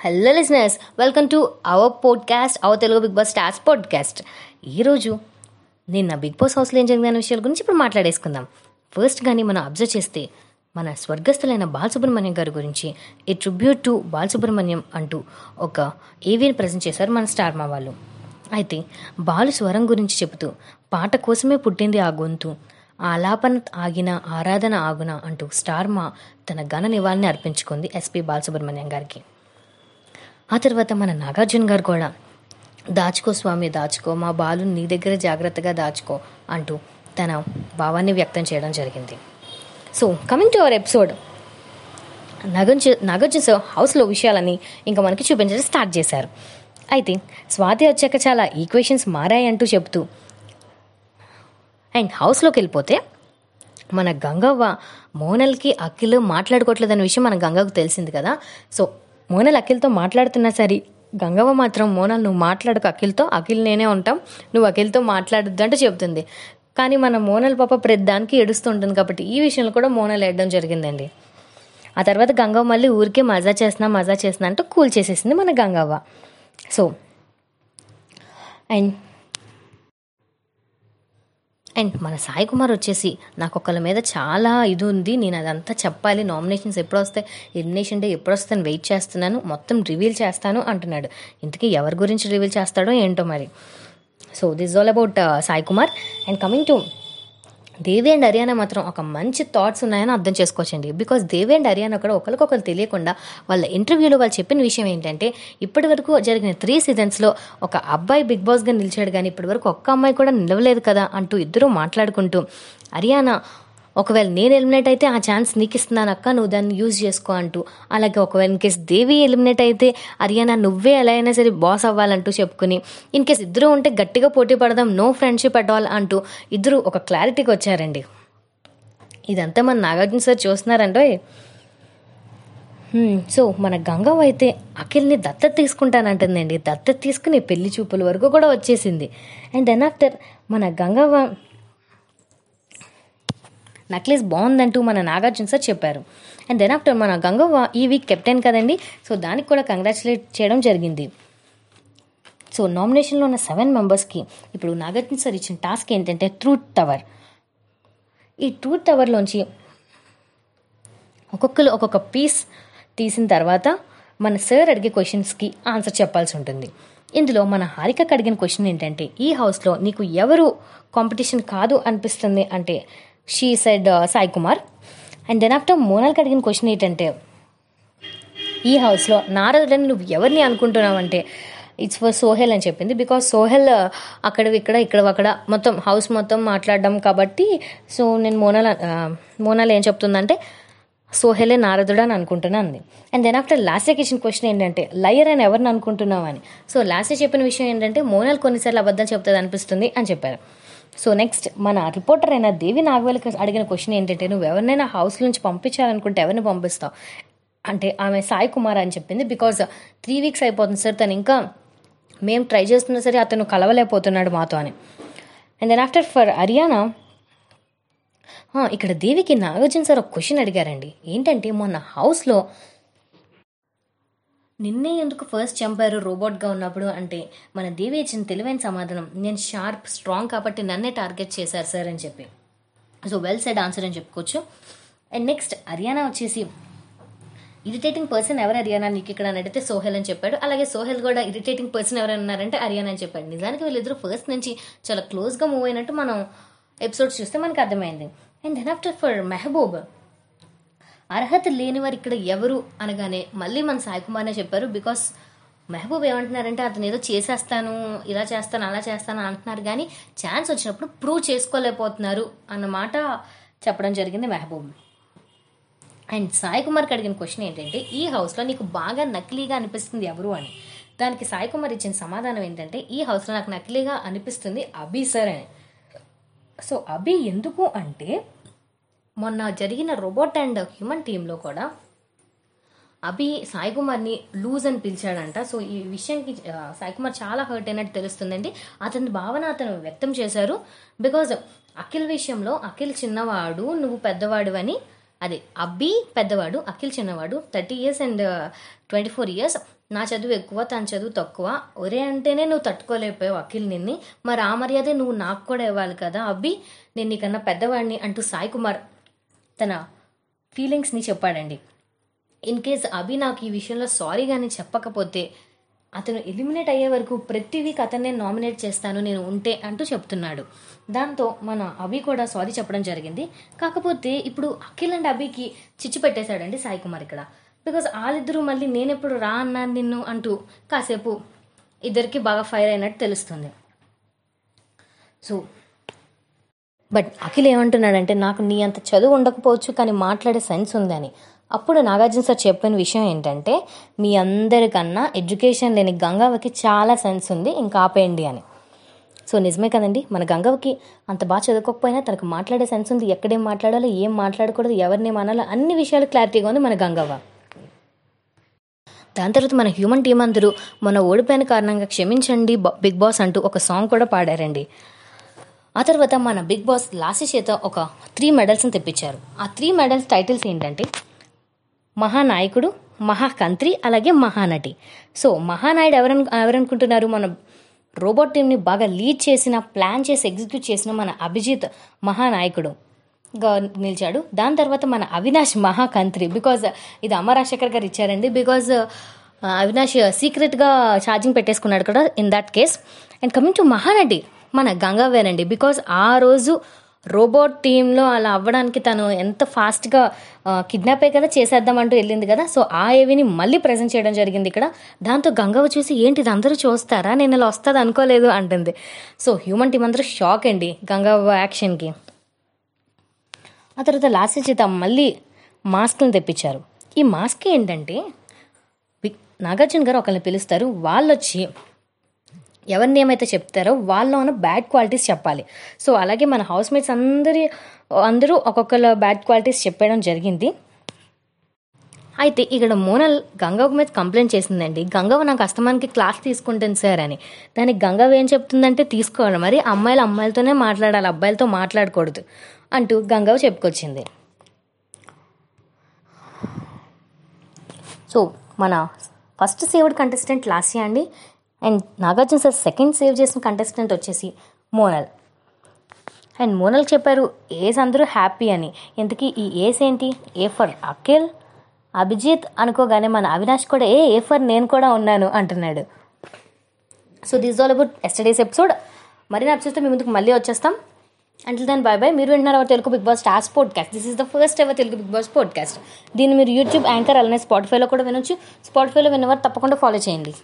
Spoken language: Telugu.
Hello listeners welcome to our podcast our Telugu Bigg Boss stars podcast ఈరోజు నిన్న బిగ్ బాస్ హౌస్లో ఏం జరిగిన విషయాల గురించి ఇప్పుడు మాట్లాడేసుకుందాం. ఫస్ట్ కానీ మనం అబ్జర్వ్ చేస్తే మన స్వర్గస్థులైన బాలసుబ్రహ్మణ్యం గారి గురించి ఏ ట్రిబ్యూట్ టు బాలసుబ్రహ్మణ్యం అంటూ ఒక ఏవియన్ ప్రజెంట్ చేశారు మన స్టార్ మా వాళ్ళు. అయితే బాలు స్వరం గురించి చెబుతూ పాట కోసమే పుట్టింది ఆ గొంతు ఆలాపన ఆగిన ఆరాధన ఆగున అంటూ స్టార్మా తన ఘన నివాళిని అర్పించుకుంది ఎస్పి బాలసుబ్రహ్మణ్యం గారికి. ఆ తర్వాత మన నాగార్జున గారు కూడా దాచుకో స్వామి దాచుకో మా బాలు నీ దగ్గర జాగ్రత్తగా దాచుకో అంటూ తన భావాన్ని వ్యక్తం చేయడం జరిగింది. So coming to our episode Nagarjuna Nagarjuna sir హౌస్లో విషయాలని ఇంకా మనకి చూపించడం స్టార్ట్ చేశారు. అయితే స్వాతి వచ్చాక చాలా ఈక్వేషన్స్ మారాయి అంటూ చెబుతూ అండ్ హౌస్లోకి వెళ్ళిపోతే మన గంగవ్వ మోనల్కి అఖిల్ మాట్లాడుకోవట్లేదన్న విషయం మన గంగకు తెలిసింది కదా. సో మోనల్ అఖిల్తో మాట్లాడుతున్నా సరే గంగవ్వ మాత్రం మోనల్ నువ్వు మాట్లాడకు అఖిల్తో అఖిల్ నేనే ఉంటాం నువ్వు అఖిల్తో మాట్లాడొద్దు అంటే చెబుతుంది. కానీ మన మోనల్ పాప ప్రతిదానికి ఏడుస్తూ ఉంటుంది కాబట్టి ఈ విషయంలో కూడా మోనల్ వేయడం జరిగిందండి. ఆ తర్వాత గంగవ్వ మళ్ళీ ఊరికే మజా చేస్తున్నా మజా చేస్తున్నా అంటూ కూల్ చేసేసింది మన గంగవ్వ. సో అండ్ అండ్ మన సాయి కుమార్ వచ్చేసి నాకు ఒకళ్ళ మీద చాలా ఇది ఉంది. నేను అదంతా చెప్పాలి. నామినేషన్స్ ఎప్పుడు వస్తాయి? ఎలిమినేషన్ డే ఎప్పుడు వస్తాను వెయిట్ చేస్తున్నాను. మొత్తం రివీల్ చేస్తాను అంటున్నాడు. ఇంతకీ ఎవరి గురించి రివీల్ చేస్తాడో ఏంటో మరి? So this all about Sai Kumar. And coming to Devi and Ariyana మాత్రం ఒక మంచి థాట్స్ ఉన్నాయని అర్థం చేసుకోవచ్చండి. బికాస్ దేవి అండ్ హర్యానా కూడా ఒకరికొకరు తెలియకుండా వాళ్ళ ఇంటర్వ్యూలో వాళ్ళు చెప్పిన విషయం ఏంటంటే ఇప్పటి వరకు జరిగిన త్రీ సీజన్స్లో ఒక అబ్బాయి బిగ్ బాస్గా నిలిచాడు కానీ ఇప్పటి వరకు ఒక్క అమ్మాయి కూడా నిలవలేదు కదా అంటూ ఇద్దరూ మాట్లాడుకుంటూ హర్యానా ఒకవేళ నేను ఎలిమినేట్ అయితే ఆ ఛాన్స్ నీకు ఇస్తున్నాను అక్క నువ్వు దాన్ని యూజ్ చేసుకో అంటూ. అలాగే ఒకవేళ ఇన్ కేస్ దేవి ఎలిమినేట్ అయితే అరియానా నువ్వే ఎలా అయినా సరే బాస్ అవ్వాలంటూ చెప్పుకుని ఇన్ కేస్ ఇద్దరు ఉంటే గట్టిగా పోటీ పడదాం నో ఫ్రెండ్షిప్ అట్ ఆల్ అంటూ ఇద్దరు ఒక క్లారిటీకి వచ్చారండి. ఇదంతా మన నాగార్జున సార్ చూస్తున్నారంటే సో మన గంగవ్వ అయితే అఖిల్ని దత్తత తీసుకుంటానంటుందండి. దత్తత తీసుకుని పెళ్ళి చూపుల వరకు కూడా వచ్చేసింది. అండ్ దెన్ ఆఫ్టర్ మన గంగవ్వ నక్లెస్ బాగుందంటూ మన నాగార్జున సార్ చెప్పారు. అండ్ దెన్ ఆఫ్టర్ మన గంగవ్వ ఈ వీక్ కెప్టెన్ కదండి. సో దానికి కూడా కంగ్రాచులేట్ చేయడం జరిగింది. సో నామినేషన్లో ఉన్న సెవెన్ మెంబర్స్కి ఇప్పుడు నాగార్జున సార్ ఇచ్చిన టాస్క్ ఏంటంటే ట్రూత్ టవర్ ఈ ట్రూత్ టవర్లోంచి ఒక్కొక్కరు ఒక్కొక్క పీస్ తీసిన తర్వాత మన సార్ అడిగే క్వశ్చన్స్కి ఆన్సర్ చెప్పాల్సి ఉంటుంది. ఇందులో మన హారికకు అడిగిన క్వశ్చన్ ఏంటంటే ఈ హౌస్లో నీకు ఎవరు కాంపిటీషన్ కాదు అనిపిస్తుంది అంటే she side Sai Kumar and then after మోనాల్కి అడిగిన క్వశ్చన్ ఏంటంటే ఈ హౌస్లో నారదుడని నువ్వు ఎవరిని అనుకుంటున్నావు అంటే? ఇట్స్ ఫర్ సోహెల్ అని చెప్పింది. బికాస్ సోహెల్ uh, అక్కడ ఇక్కడ ఇక్కడ అక్కడ మొత్తం హౌస్ మొత్తం మాట్లాడడం కాబట్టి సో నేను మోనాల్ మోనాల్ uh, ఏం చెప్తుందంటే సోహెలే నారదుడు అని అనుకుంటున్నా అంది. అండ్ దెన్ ఆఫ్టర్ లాస్ట్ ఇచ్చిన క్వశ్చన్ ఏంటంటే లయర్ అని ఎవరిని అనుకుంటున్నావు అని. సో లాస్ట్ చెప్పిన విషయం ఏంటంటే మోనాల్ కొన్నిసార్లు అబద్ధం చెప్తుంది అనిపిస్తుంది అని చెప్పారు. సో నెక్స్ట్ మన రిపోర్టర్ అయిన దేవి నాగవేలకి అడిగిన క్వశ్చన్ ఏంటంటే నువ్వు ఎవరినైనా హౌస్ నుంచి పంపించాలనుకుంటే ఎవరిని పంపిస్తావు? అంటే ఆమె సాయి కుమార్ అని చెప్పింది. బికాజ్ త్రీ వీక్స్ అయిపోతుంది సార్ తను ఇంకా మేము ట్రై చేస్తున్నా సరే అతను కలవలేకపోతున్నాడు మాతో అని. And then after for Ariyana ఇక్కడ దేవికి నాగార్జున సార్ ఒక క్వశ్చన్ అడిగారండి. ఏంటంటే మొన్న హౌస్లో నిన్నే ఎందుకు ఫస్ట్ చంపారు రోబోట్గా ఉన్నప్పుడు అంటే మన దేవి ఇచ్చిన తెలివైన సమాధానం. నేను షార్ప్ స్ట్రాంగ్ కాబట్టి నన్నే టార్గెట్ చేశారు సార్ అని చెప్పి. సో వెల్ సెడ్ ఆన్సర్ అని చెప్పుకోవచ్చు. అండ్ నెక్స్ట్ హర్యానా వచ్చేసి ఇరిటేటింగ్ పర్సన్ ఎవరు హర్యానా నీకు ఇక్కడ అని అడిగితే సోహెల్ అని చెప్పాడు. అలాగే సోహెల్ కూడా ఇరిటేటింగ్ పర్సన్ ఎవరైనా ఉన్నారంటే హర్యానా అని చెప్పాడు. నిజానికి వీళ్ళిద్దరు ఫస్ట్ నుంచి చాలా క్లోజ్గా మూవ్ అయినట్టు మనం ఎపిసోడ్స్ చూస్తే మనకు అర్థమైంది. And then after for Mehboob అర్హత లేని వారు ఇక్కడ ఎవరు అనగానే మళ్ళీ మన సాయి కుమార్నే చెప్పారు బికాస్ మెహబూబ్ ఏమంటున్నారంటే అతను ఏదో చేసేస్తాను ఇలా చేస్తాను అలా చేస్తాను అంటున్నారు. కానీ ఛాన్స్ వచ్చినప్పుడు ప్రూవ్ చేసుకోలేకపోతున్నారు అన్నమాట చెప్పడం జరిగింది మెహబూబ్. అండ్ సాయి కుమార్కి అడిగిన క్వశ్చన్ ఏంటంటే ఈ హౌస్లో నీకు బాగా నకిలీగా అనిపిస్తుంది ఎవరు? అని. దానికి సాయి కుమార్ ఇచ్చిన సమాధానం ఏంటంటే ఈ హౌస్లో నాకు నకిలీగా అనిపిస్తుంది అభి సార్ అని. సో అభి ఎందుకు అంటే మొన్న జరిగిన రోబోట్ అండ్ హ్యూమన్ టీంలో కూడా అభి సాయి కుమార్ని లూజ్ అని పిలిచాడంట. సో ఈ విషయానికి సాయి కుమార్ చాలా హర్ట్ అయినట్టు తెలుస్తుందండి. అతని భావన అతను వ్యక్తం చేశారు. బికాజ్ అఖిల్ విషయంలో అఖిల్ చిన్నవాడు నువ్వు పెద్దవాడు అని. అదే అబ్బి పెద్దవాడు అఖిల్ చిన్నవాడు thirty years and twenty four years నా చదువు ఎక్కువ తన చదువు తక్కువ. ఒరే అంటేనే నువ్వు తట్టుకోలేకపోయావు అఖిల్ నిన్ని. మరి ఆ మర్యాదే నువ్వు నాకు కూడా ఇవ్వాలి కదా అబ్బి నేను నీకన్నా పెద్దవాడిని అంటూ సాయి కుమార్ తన ఫీలింగ్స్ని చెప్పాడండి. ఇన్ కేస్ అభి నాకు ఈ విషయంలో సారీ కానీ చెప్పకపోతే అతను ఎలిమినేట్ అయ్యే వరకు ప్రతి వీక్ అతన్నే నామినేట్ చేస్తాను నేను ఉంటే అంటూ చెప్తున్నాడు. దాంతో మన అభి కూడా సారీ చెప్పడం జరిగింది. కాకపోతే ఇప్పుడు అఖిల్ అండ్ అభికి చిచ్చు పెట్టేశాడండి సాయి కుమార్ ఇక్కడ. బికాజ్ వాళ్ళిద్దరూ మళ్ళీ నేనెప్పుడు రా అన్నాను నిన్ను అంటూ కాసేపు ఇద్దరికి బాగా ఫైర్ అయినట్టు తెలుస్తుంది. సో బట్ అఖిల్ ఏమంటున్నాడంటే నాకు నీ అంత చదువు ఉండకపోవచ్చు కానీ మాట్లాడే సెన్స్ ఉందని. అప్పుడు నాగార్జున సార్ చెప్పిన విషయం ఏంటంటే మీ అందరికన్నా ఎడ్యుకేషన్ లేని గంగవ్వకి చాలా సెన్స్ ఉంది ఇంకా ఆపేయండి అని. సో నిజమే కదండి. మన గంగవ్వకి అంత బాగా చదువుకోకపోయినా తనకు మాట్లాడే సెన్స్ ఉంది ఎక్కడేం మాట్లాడాలో ఏం మాట్లాడకూడదు ఎవరిని అనాలో అన్ని విషయాలు క్లారిటీగా ఉంది మన గంగవ్వ. దాని తర్వాత మన హ్యూమన్ టీం అందరూ మన ఓడిపోయిన కారణంగా క్షమించండి బిగ్ బాస్ అంటూ ఒక సాంగ్ కూడా పాడారండి. ఆ తర్వాత మన బిగ్ బాస్ లాస్ట్ చేత ఒక త్రీ మెడల్స్ని తెప్పించారు. ఆ త్రీ మెడల్స్ టైటిల్స్ ఏంటంటే మహానాయకుడు మహాకంత్రి అలాగే మహానటి. సో మహానాయుడు ఎవరను ఎవరనుకుంటున్నారు? మన రోబోట్ టీంని బాగా లీడ్ చేసిన ప్లాన్ చేసి ఎగ్జిక్యూట్ చేసిన మన అభిజిత్ మహానాయకుడు గా నిలిచాడు. దాని తర్వాత మన అవినాష్ మహాకంత్రి బికాజ్ ఇది అమరాశేఖర్ గారు ఇచ్చారండి. బికాజ్ అవినాష్ సీక్రెట్గా ఛార్జింగ్ పెట్టేసుకున్నాడు కూడా in that case and coming to Mahanati మన గంగవ్వేనండి. బికాజ్ ఆ రోజు రోబోట్ టీంలో అలా అవ్వడానికి తను ఎంత ఫాస్ట్గా కిడ్నాప్ అయ్యి కదా చేసేద్దామంటూ వెళ్ళింది కదా. సో ఆ ఏవిని మళ్ళీ ప్రజెంట్ చేయడం జరిగింది ఇక్కడ. దాంతో గంగవ్వ చూసి ఏంటి ఇది అందరూ చూస్తారా? నేను ఇలా వస్తుంది? అనుకోలేదు అంటుంది. సో హ్యూమన్ టీం అందరూ షాక్ అండి గంగవ్వ యాక్షన్కి ఆ తర్వాత లాస్ట్ చేత మళ్ళీ మాస్క్లను తెప్పించారు. ఈ మాస్క్ ఏంటంటే నాగార్జున గారు ఒకరిని పిలుస్తారు. వాళ్ళు వచ్చి ఎవరిని ఏమైతే చెప్తారో వాళ్ళలో ఉన్న బ్యాడ్ క్వాలిటీస్ చెప్పాలి. సో అలాగే మన హౌస్ మేట్స్ అందరి అందరూ ఒక్కొక్కరు బ్యాడ్ క్వాలిటీస్ చెప్పడం జరిగింది. అయితే ఇక్కడ మోనల్ గంగవ్వ మీద కంప్లైంట్ చేసిందండి. గంగవ్వ నాకు అస్తమానికి క్లాస్ తీసుకుంటుంది సార్ అని. దానికి గంగవ్వ ఏం చెప్తుందంటే తీసుకోవాలి. మరి అమ్మాయిలు అమ్మాయిలతోనే మాట్లాడాలి. అబ్బాయిలతో మాట్లాడకూడదు అంటూ గంగవ్వ చెప్పుకొచ్చింది. సో మన ఫస్ట్ సేవ్డ్ కంటెస్టెంట్ లాస్యా అండి. And Nagarjuna sir second save చేసిన కంటెస్టెంట్ వచ్చేసి మోనల్. అండ్ మోనల్ చెప్పారు ఏస్ అందరూ హ్యాపీ అని. ఇంతకీ ఈ ఏస్ ఏంటి? ఏ ఫర్ అఖిల్ అభిజిత్ అనుకోగానే మన అవినాష్ కూడా ఏ ఏ ఫర్ నేను కూడా ఉన్నాను అంటున్నాడు. So this all about yesterday's episode మరిన్ని ఎపిసోడ్తో మీ ముందుకు మళ్ళీ వచ్చేస్తాం. అంటిల్ దాన్ బాయ్ బాయ్ మీరు వింటున్నారు our Telugu Bigg Boss stars podcast this is the first ever Telugu Bigg Boss podcast దీన్ని మీరు యూట్యూబ్ యాంకర్ అలానే స్పాటిఫైలో కూడా వినొచ్చు. స్పాటిఫైలో విన్నవారు తప్పకుండా ఫాలో చేయండి.